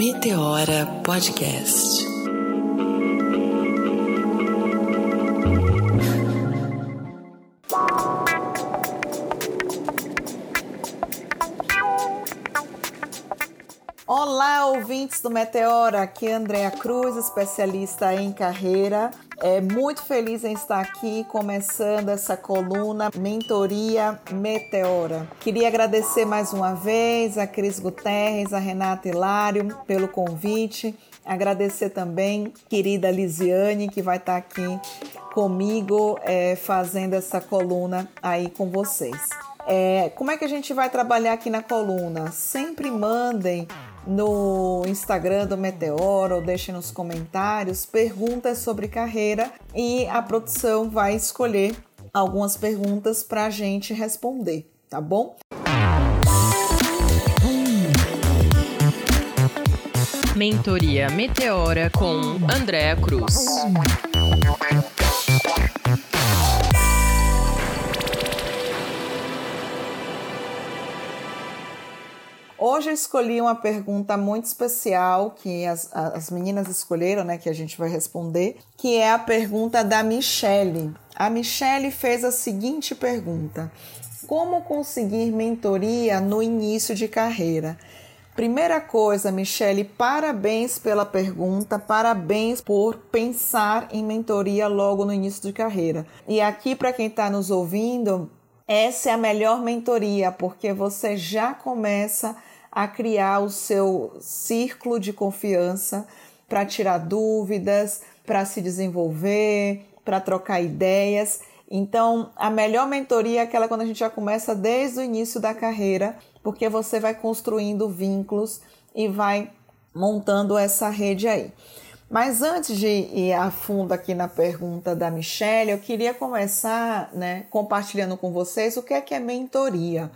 Meteora Podcast. Olá, ouvintes do Meteora. Aqui é Andréa Cruz, especialista em carreira. É muito feliz em estar aqui começando essa coluna Mentoria Meteora. Queria agradecer mais uma vez a Cris Guterres, a Renata Hilário pelo convite. Agradecer também querida Lisiane, que vai estar aqui comigo é, fazendo essa coluna aí com vocês. É, como é que a gente vai trabalhar aqui na coluna? Sempre mandem no Instagram do Meteoro ou deixem nos comentários perguntas sobre carreira e a produção vai escolher algumas perguntas para a gente responder, tá bom? Mentoria Meteora com Andréa Cruz. Hoje eu escolhi uma pergunta muito especial que as, as meninas escolheram, né, que a gente vai responder, que é a pergunta da Michele. A Michele fez a seguinte pergunta: Como conseguir mentoria no início de carreira? Primeira coisa, Michele, parabéns pela pergunta, parabéns por pensar em mentoria logo no início de carreira. E aqui, para quem está nos ouvindo, essa é a melhor mentoria, porque você já começa a criar o seu círculo de confiança para tirar dúvidas, para se desenvolver, para trocar ideias. Então, a melhor mentoria é aquela quando a gente já começa desde o início da carreira, porque você vai construindo vínculos e vai montando essa rede aí. Mas antes de ir a fundo aqui na pergunta da Michelle, eu queria começar né, compartilhando com vocês o que é que é mentoria.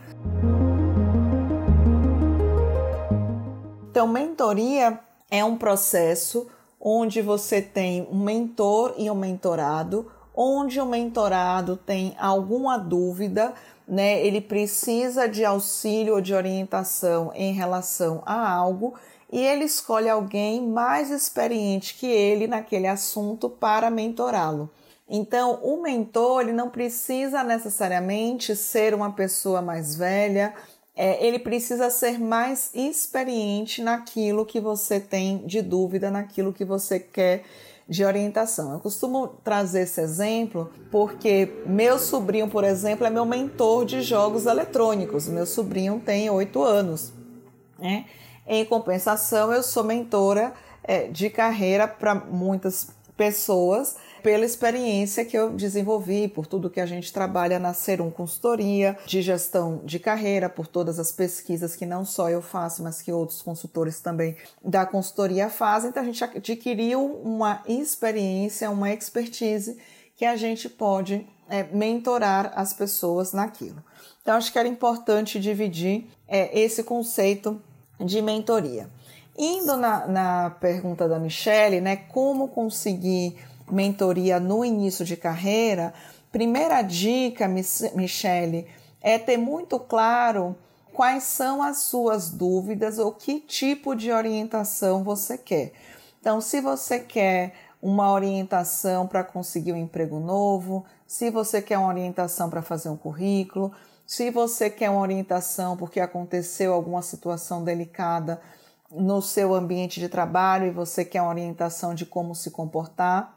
Então, mentoria é um processo onde você tem um mentor e um mentorado, onde o mentorado tem alguma dúvida, né? Ele precisa de auxílio ou de orientação em relação a algo e ele escolhe alguém mais experiente que ele naquele assunto para mentorá-lo. Então, o mentor ele não precisa necessariamente ser uma pessoa mais velha é, ele precisa ser mais experiente naquilo que você tem de dúvida, naquilo que você quer de orientação. Eu costumo trazer esse exemplo porque meu sobrinho, por exemplo, é meu mentor de jogos eletrônicos. Meu sobrinho tem oito anos. Né? Em compensação, eu sou mentora é, de carreira para muitas pessoas pela experiência que eu desenvolvi, por tudo que a gente trabalha na Serum Consultoria, de gestão de carreira, por todas as pesquisas que não só eu faço, mas que outros consultores também da consultoria fazem. Então a gente adquiriu uma experiência, uma expertise que a gente pode é, mentorar as pessoas naquilo. Então acho que era importante dividir é, esse conceito de mentoria. Indo na, na pergunta da Michelle, né, como conseguir mentoria no início de carreira, primeira dica, Michele, é ter muito claro quais são as suas dúvidas ou que tipo de orientação você quer. Então, se você quer uma orientação para conseguir um emprego novo, se você quer uma orientação para fazer um currículo, se você quer uma orientação porque aconteceu alguma situação delicada no seu ambiente de trabalho e você quer uma orientação de como se comportar,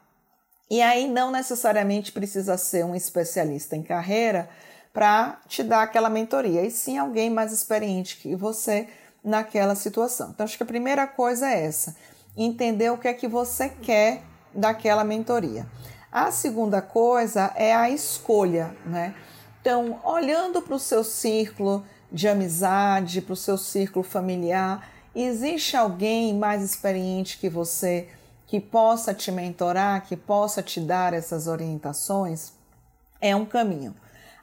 e aí não necessariamente precisa ser um especialista em carreira para te dar aquela mentoria, e sim alguém mais experiente que você naquela situação. Então acho que a primeira coisa é essa, entender o que é que você quer daquela mentoria. A segunda coisa é a escolha, né? Então, olhando para o seu círculo de amizade, para o seu círculo familiar, existe alguém mais experiente que você que possa te mentorar, que possa te dar essas orientações, é um caminho.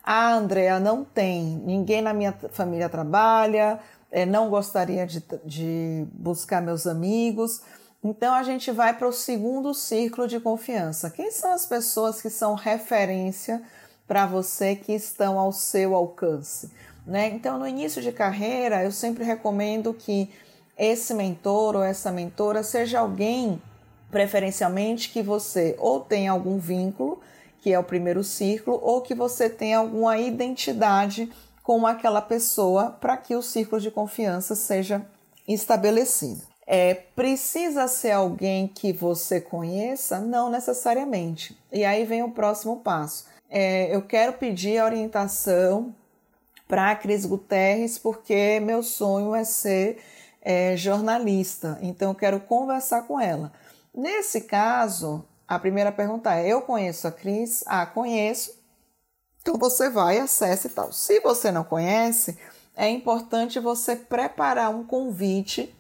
A Andrea não tem, ninguém na minha família trabalha, é, não gostaria de, de buscar meus amigos. Então a gente vai para o segundo círculo de confiança. Quem são as pessoas que são referência para você, que estão ao seu alcance? Né? Então, no início de carreira, eu sempre recomendo que esse mentor ou essa mentora seja alguém, preferencialmente, que você ou tem algum vínculo, que é o primeiro círculo, ou que você tenha alguma identidade com aquela pessoa para que o círculo de confiança seja estabelecido. É, precisa ser alguém que você conheça? Não necessariamente. E aí vem o próximo passo. É, eu quero pedir orientação para a Cris Guterres, porque meu sonho é ser é, jornalista, então eu quero conversar com ela. Nesse caso, a primeira pergunta é: eu conheço a Cris? Ah, conheço. Então você vai, acessa e tal. Se você não conhece, é importante você preparar um convite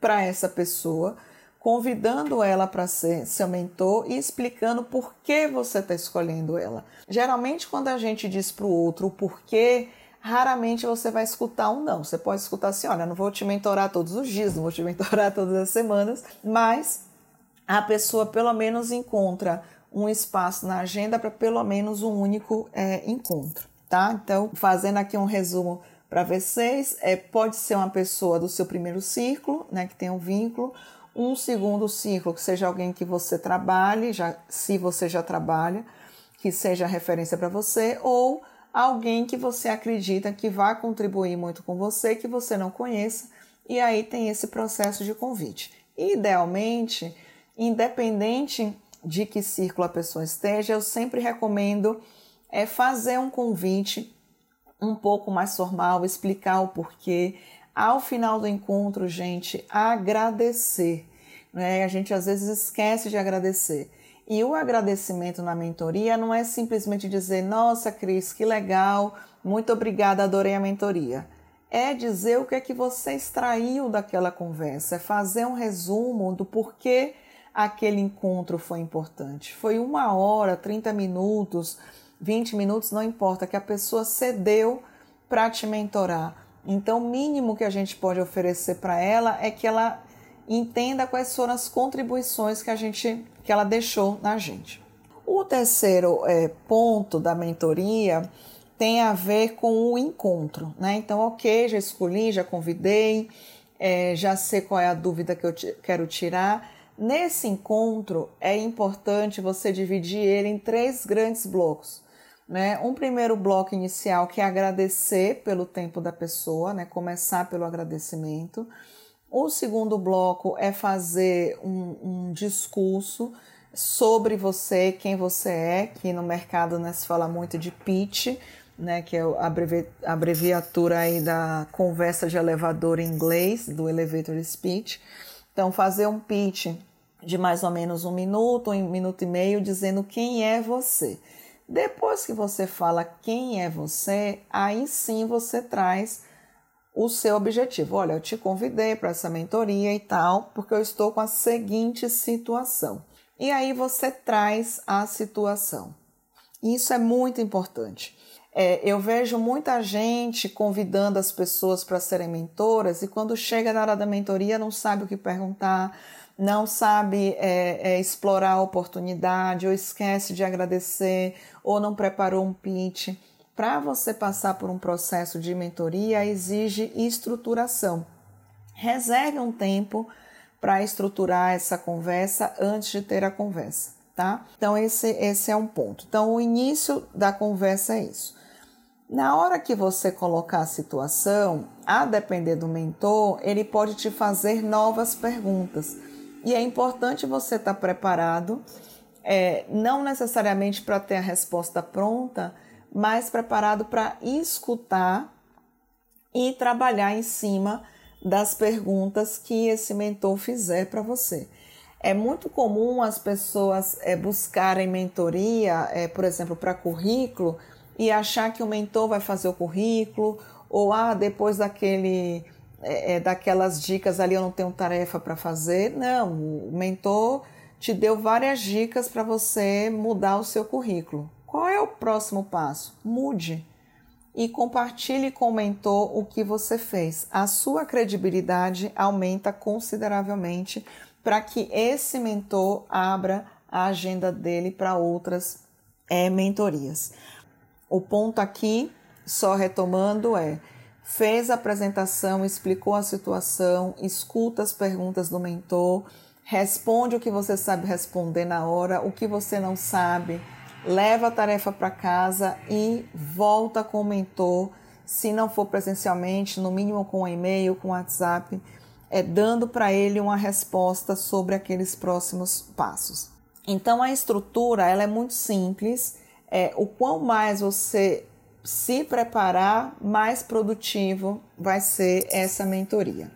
para essa pessoa, convidando ela para ser seu mentor e explicando por que você está escolhendo ela. Geralmente, quando a gente diz para o outro o porquê, raramente você vai escutar um não. Você pode escutar assim: olha, não vou te mentorar todos os dias, não vou te mentorar todas as semanas, mas a pessoa pelo menos encontra um espaço na agenda para pelo menos um único é, encontro, tá? Então, fazendo aqui um resumo para vocês, é, pode ser uma pessoa do seu primeiro círculo, né, que tem um vínculo, um segundo círculo, que seja alguém que você trabalhe, já, se você já trabalha, que seja referência para você, ou alguém que você acredita que vai contribuir muito com você, que você não conheça, e aí tem esse processo de convite. Idealmente, independente de que círculo a pessoa esteja, eu sempre recomendo é fazer um convite um pouco mais formal, explicar o porquê. Ao final do encontro, gente, agradecer. Né? A gente às vezes esquece de agradecer. E o agradecimento na mentoria não é simplesmente dizer, nossa, Cris, que legal, muito obrigada, adorei a mentoria. É dizer o que é que você extraiu daquela conversa, é fazer um resumo do porquê aquele encontro foi importante. Foi uma hora, 30 minutos, 20 minutos, não importa, que a pessoa cedeu para te mentorar. Então, o mínimo que a gente pode oferecer para ela é que ela entenda quais foram as contribuições que a gente que ela deixou na gente. O terceiro é, ponto da mentoria tem a ver com o encontro, né? Então, ok, já escolhi, já convidei, é, já sei qual é a dúvida que eu quero tirar. Nesse encontro é importante você dividir ele em três grandes blocos. Né? Um primeiro bloco inicial que é agradecer pelo tempo da pessoa, né? começar pelo agradecimento. O segundo bloco é fazer um, um discurso sobre você, quem você é, que no mercado né, se fala muito de pitch, né, que é a abreviatura aí da conversa de elevador em inglês, do elevator speech. Então, fazer um pitch de mais ou menos um minuto, um minuto e meio, dizendo quem é você. Depois que você fala quem é você, aí sim você traz o seu objetivo. Olha, eu te convidei para essa mentoria e tal, porque eu estou com a seguinte situação. E aí você traz a situação. Isso é muito importante. É, eu vejo muita gente convidando as pessoas para serem mentoras e quando chega na hora da mentoria não sabe o que perguntar, não sabe é, é, explorar a oportunidade, ou esquece de agradecer, ou não preparou um pitch para você passar por um processo de mentoria exige estruturação. Reserve um tempo para estruturar essa conversa antes de ter a conversa, tá? Então esse esse é um ponto. Então o início da conversa é isso. Na hora que você colocar a situação, a depender do mentor, ele pode te fazer novas perguntas. E é importante você estar tá preparado, é, não necessariamente para ter a resposta pronta, mais preparado para escutar e trabalhar em cima das perguntas que esse mentor fizer para você. É muito comum as pessoas é, buscarem mentoria, é, por exemplo, para currículo, e achar que o mentor vai fazer o currículo, ou ah, depois daquele, é, é daquelas dicas ali eu não tenho tarefa para fazer. Não, o mentor te deu várias dicas para você mudar o seu currículo. Qual é o próximo passo? Mude e compartilhe com o mentor o que você fez. A sua credibilidade aumenta consideravelmente para que esse mentor abra a agenda dele para outras é, mentorias. O ponto aqui, só retomando, é fez a apresentação, explicou a situação, escuta as perguntas do mentor, responde o que você sabe responder na hora, o que você não sabe, leva a tarefa para casa e volta com o mentor, se não for presencialmente, no mínimo com um e-mail, com WhatsApp, é dando para ele uma resposta sobre aqueles próximos passos. Então a estrutura ela é muito simples. É, o quão mais você se preparar, mais produtivo vai ser essa mentoria.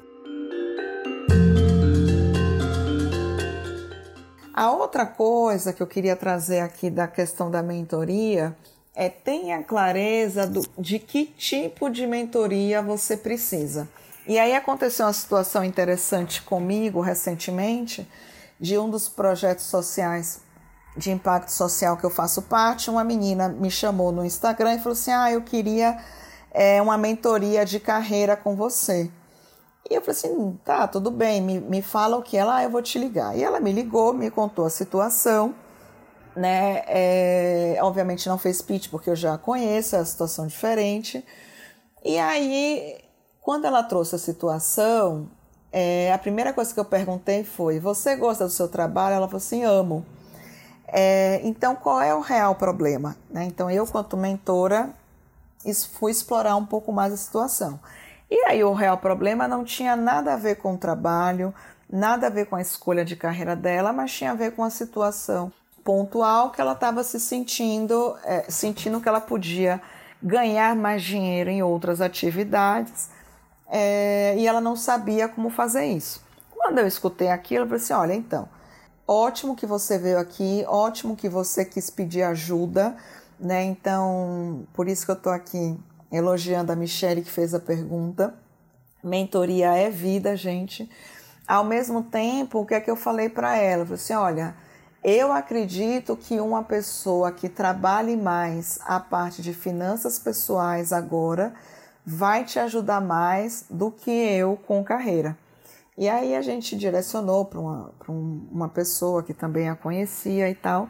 A outra coisa que eu queria trazer aqui da questão da mentoria é tenha clareza do, de que tipo de mentoria você precisa. E aí aconteceu uma situação interessante comigo recentemente, de um dos projetos sociais de impacto social que eu faço parte, uma menina me chamou no Instagram e falou assim: Ah, eu queria é, uma mentoria de carreira com você. E eu falei assim: tá, tudo bem, me, me fala o que ela, ah, eu vou te ligar. E ela me ligou, me contou a situação, né? É, obviamente não fez pitch porque eu já conheço, é a situação diferente. E aí, quando ela trouxe a situação, é, a primeira coisa que eu perguntei foi: Você gosta do seu trabalho? Ela falou assim: Amo. É, então, qual é o real problema? Né? Então, eu, quanto mentora, fui explorar um pouco mais a situação. E aí, o real problema não tinha nada a ver com o trabalho, nada a ver com a escolha de carreira dela, mas tinha a ver com a situação pontual que ela estava se sentindo, é, sentindo que ela podia ganhar mais dinheiro em outras atividades é, e ela não sabia como fazer isso. Quando eu escutei aquilo, eu falei assim: olha, então, ótimo que você veio aqui, ótimo que você quis pedir ajuda, né? Então, por isso que eu estou aqui elogiando a Michelle que fez a pergunta. Mentoria é vida, gente. Ao mesmo tempo, o que é que eu falei para ela? Eu falei assim: olha, eu acredito que uma pessoa que trabalhe mais a parte de finanças pessoais agora vai te ajudar mais do que eu com carreira. E aí a gente direcionou para uma, uma pessoa que também a conhecia e tal,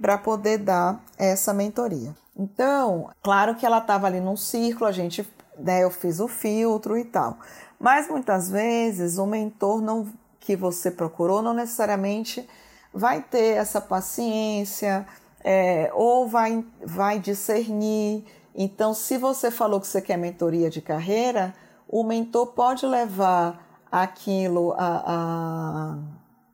para poder dar essa mentoria. Então, claro que ela estava ali num círculo, a gente, né, eu fiz o filtro e tal. Mas muitas vezes o mentor não que você procurou não necessariamente vai ter essa paciência é, ou vai, vai discernir. Então, se você falou que você quer mentoria de carreira, o mentor pode levar aquilo a, a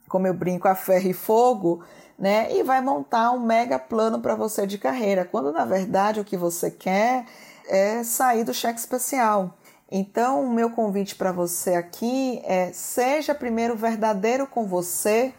como eu brinco, a ferro e fogo, né? E vai montar um mega plano para você de carreira, quando na verdade o que você quer é sair do cheque especial. Então, o meu convite para você aqui é: seja primeiro verdadeiro com você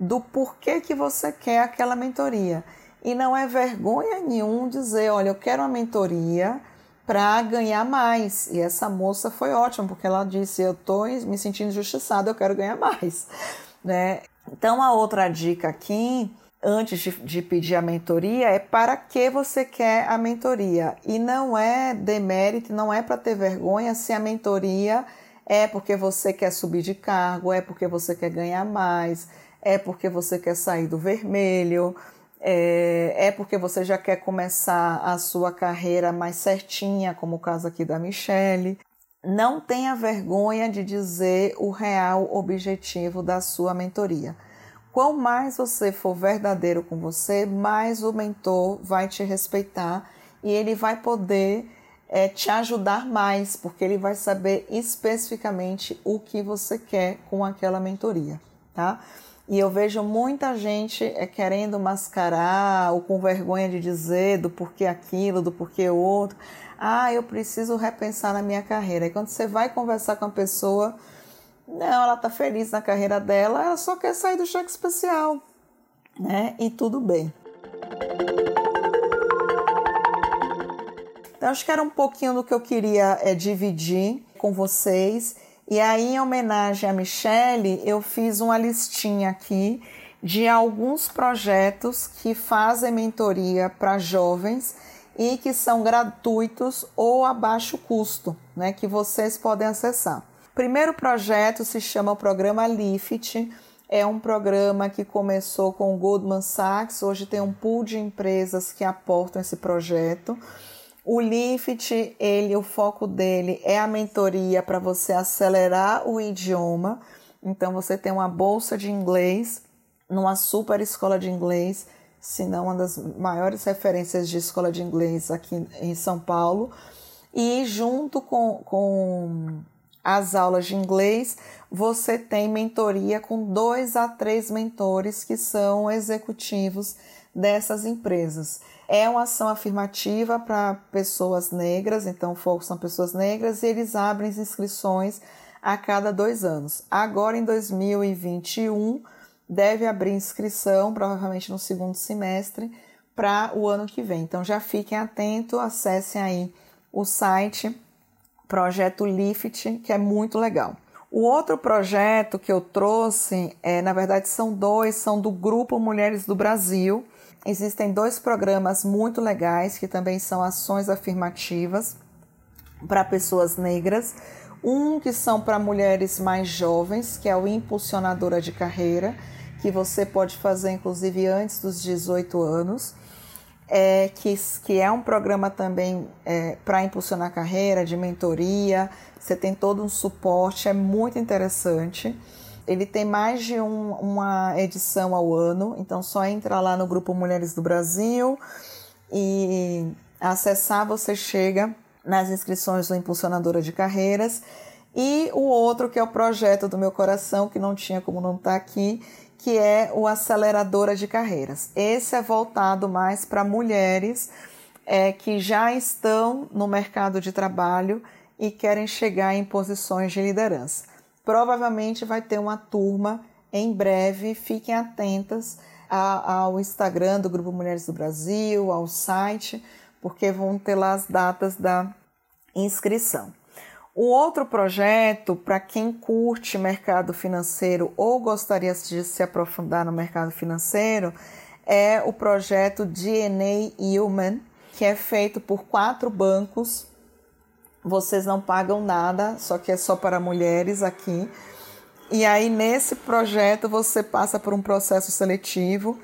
do porquê que você quer aquela mentoria. E não é vergonha nenhum dizer, olha, eu quero uma mentoria para ganhar mais. E essa moça foi ótima, porque ela disse: Eu estou me sentindo injustiçada, eu quero ganhar mais. Né? Então, a outra dica aqui, antes de, de pedir a mentoria, é para que você quer a mentoria. E não é demérito, não é para ter vergonha se a mentoria é porque você quer subir de cargo, é porque você quer ganhar mais, é porque você quer sair do vermelho é, é porque você já quer começar a sua carreira mais certinha, como o caso aqui da Michelle. Não tenha vergonha de dizer o real objetivo da sua mentoria. Quanto mais você for verdadeiro com você, mais o mentor vai te respeitar e ele vai poder é, te ajudar mais, porque ele vai saber especificamente o que você quer com aquela mentoria, tá? E eu vejo muita gente é, querendo mascarar ou com vergonha de dizer do porquê aquilo, do porquê outro. Ah, eu preciso repensar na minha carreira. E quando você vai conversar com a pessoa, não, ela está feliz na carreira dela, ela só quer sair do cheque especial, né? E tudo bem. Então, acho que era um pouquinho do que eu queria é, dividir com vocês. E aí, em homenagem a Michelle, eu fiz uma listinha aqui de alguns projetos que fazem mentoria para jovens e que são gratuitos ou a baixo custo, né, que vocês podem acessar. O primeiro projeto se chama o programa Lift. É um programa que começou com o Goldman Sachs, hoje tem um pool de empresas que aportam esse projeto O Lift, ele, o foco dele é a mentoria para você acelerar o idioma. Então você tem uma bolsa de inglês numa super escola de inglês, se não uma das maiores referências de escola de inglês aqui em São Paulo. E junto com, com as aulas de inglês, você tem mentoria com dois a três mentores que são executivos dessas empresas. É uma ação afirmativa para pessoas negras, então o foco são pessoas negras, e eles abrem inscrições a cada dois anos. Agora em 2021 deve abrir inscrição, provavelmente no segundo semestre, para o ano que vem. Então já fiquem atentos, acessem aí o site Projeto Lift, que é muito legal. O outro projeto que eu trouxe, é, na verdade, são dois, são do Grupo Mulheres do Brasil. Existem dois programas muito legais que também são ações afirmativas para pessoas negras. Um que são para mulheres mais jovens, que é o Impulsionadora de Carreira, que você pode fazer inclusive antes dos 18 anos é, que, que é um programa também é, para impulsionar a carreira, de mentoria, você tem todo um suporte, é muito interessante. Ele tem mais de um, uma edição ao ano, então só entra lá no Grupo Mulheres do Brasil e acessar você chega nas inscrições do Impulsionadora de Carreiras. E o outro, que é o projeto do meu coração, que não tinha como não estar tá aqui, que é o Aceleradora de Carreiras. Esse é voltado mais para mulheres é, que já estão no mercado de trabalho e querem chegar em posições de liderança. Provavelmente vai ter uma turma em breve, fiquem atentas ao Instagram do Grupo Mulheres do Brasil, ao site, porque vão ter lá as datas da inscrição. O outro projeto, para quem curte mercado financeiro ou gostaria de se aprofundar no mercado financeiro, é o projeto DNA Human, que é feito por quatro bancos. Vocês não pagam nada, só que é só para mulheres aqui. E aí, nesse projeto, você passa por um processo seletivo.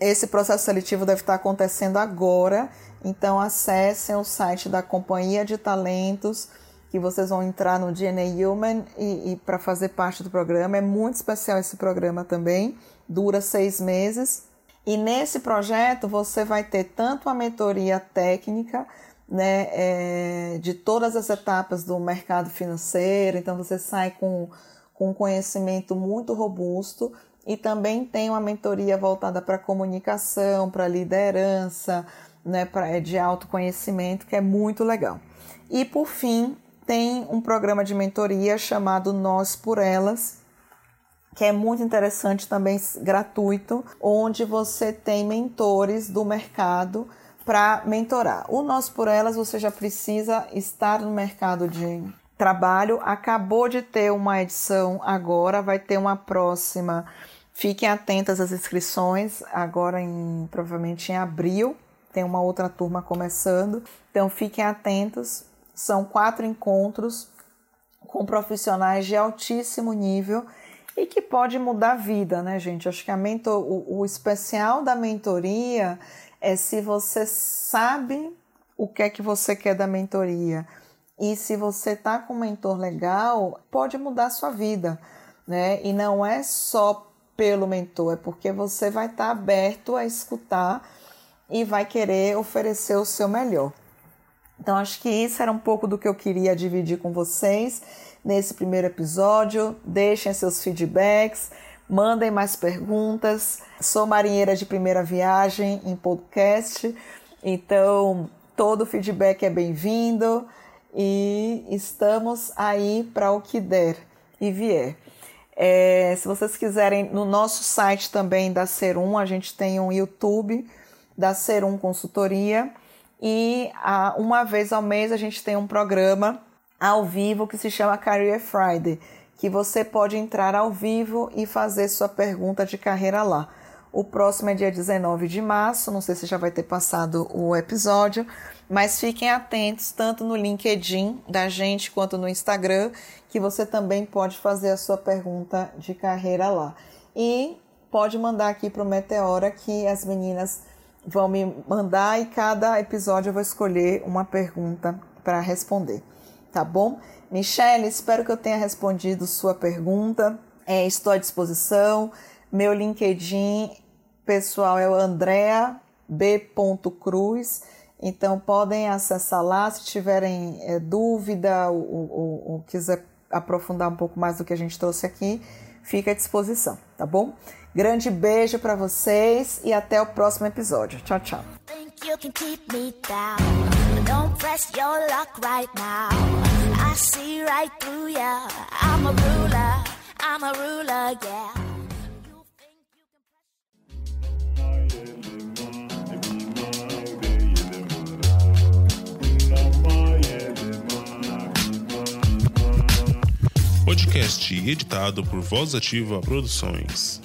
Esse processo seletivo deve estar acontecendo agora, então acessem o site da Companhia de Talentos que vocês vão entrar no DNA Human e, e para fazer parte do programa. É muito especial esse programa também, dura seis meses. E nesse projeto você vai ter tanto a mentoria técnica, né, é, de todas as etapas do mercado financeiro, então você sai com, com um conhecimento muito robusto e também tem uma mentoria voltada para comunicação, para liderança, né, pra, de autoconhecimento, que é muito legal. E por fim, tem um programa de mentoria chamado Nós por Elas, que é muito interessante também gratuito, onde você tem mentores do mercado para mentorar. O Nós por Elas você já precisa estar no mercado de trabalho. Acabou de ter uma edição agora, vai ter uma próxima. Fiquem atentas às inscrições, agora em provavelmente em abril, tem uma outra turma começando. Então fiquem atentos são quatro encontros com profissionais de altíssimo nível e que pode mudar a vida, né, gente? Acho que a mentor, o, o especial da mentoria é se você sabe o que é que você quer da mentoria. E se você tá com um mentor legal, pode mudar a sua vida, né? E não é só pelo mentor, é porque você vai estar tá aberto a escutar e vai querer oferecer o seu melhor. Então, acho que isso era um pouco do que eu queria dividir com vocês nesse primeiro episódio. Deixem seus feedbacks, mandem mais perguntas. Sou marinheira de primeira viagem em podcast, então todo feedback é bem-vindo e estamos aí para o que der e vier. É, se vocês quiserem, no nosso site também da Serum, a gente tem um YouTube da Serum Consultoria e a, uma vez ao mês a gente tem um programa ao vivo que se chama Career Friday, que você pode entrar ao vivo e fazer sua pergunta de carreira lá. O próximo é dia 19 de março, não sei se já vai ter passado o episódio, mas fiquem atentos tanto no LinkedIn da gente quanto no Instagram, que você também pode fazer a sua pergunta de carreira lá. E pode mandar aqui para o Meteora que as meninas vão me mandar e cada episódio eu vou escolher uma pergunta para responder, tá bom? Michelle, espero que eu tenha respondido sua pergunta. É, estou à disposição. Meu LinkedIn pessoal é o Andrea B. Cruz. Então podem acessar lá se tiverem é, dúvida ou, ou, ou quiser aprofundar um pouco mais do que a gente trouxe aqui, fica à disposição, tá bom? Grande beijo para vocês e até o próximo episódio. Tchau, tchau. Podcast editado por Voz Ativa Produções.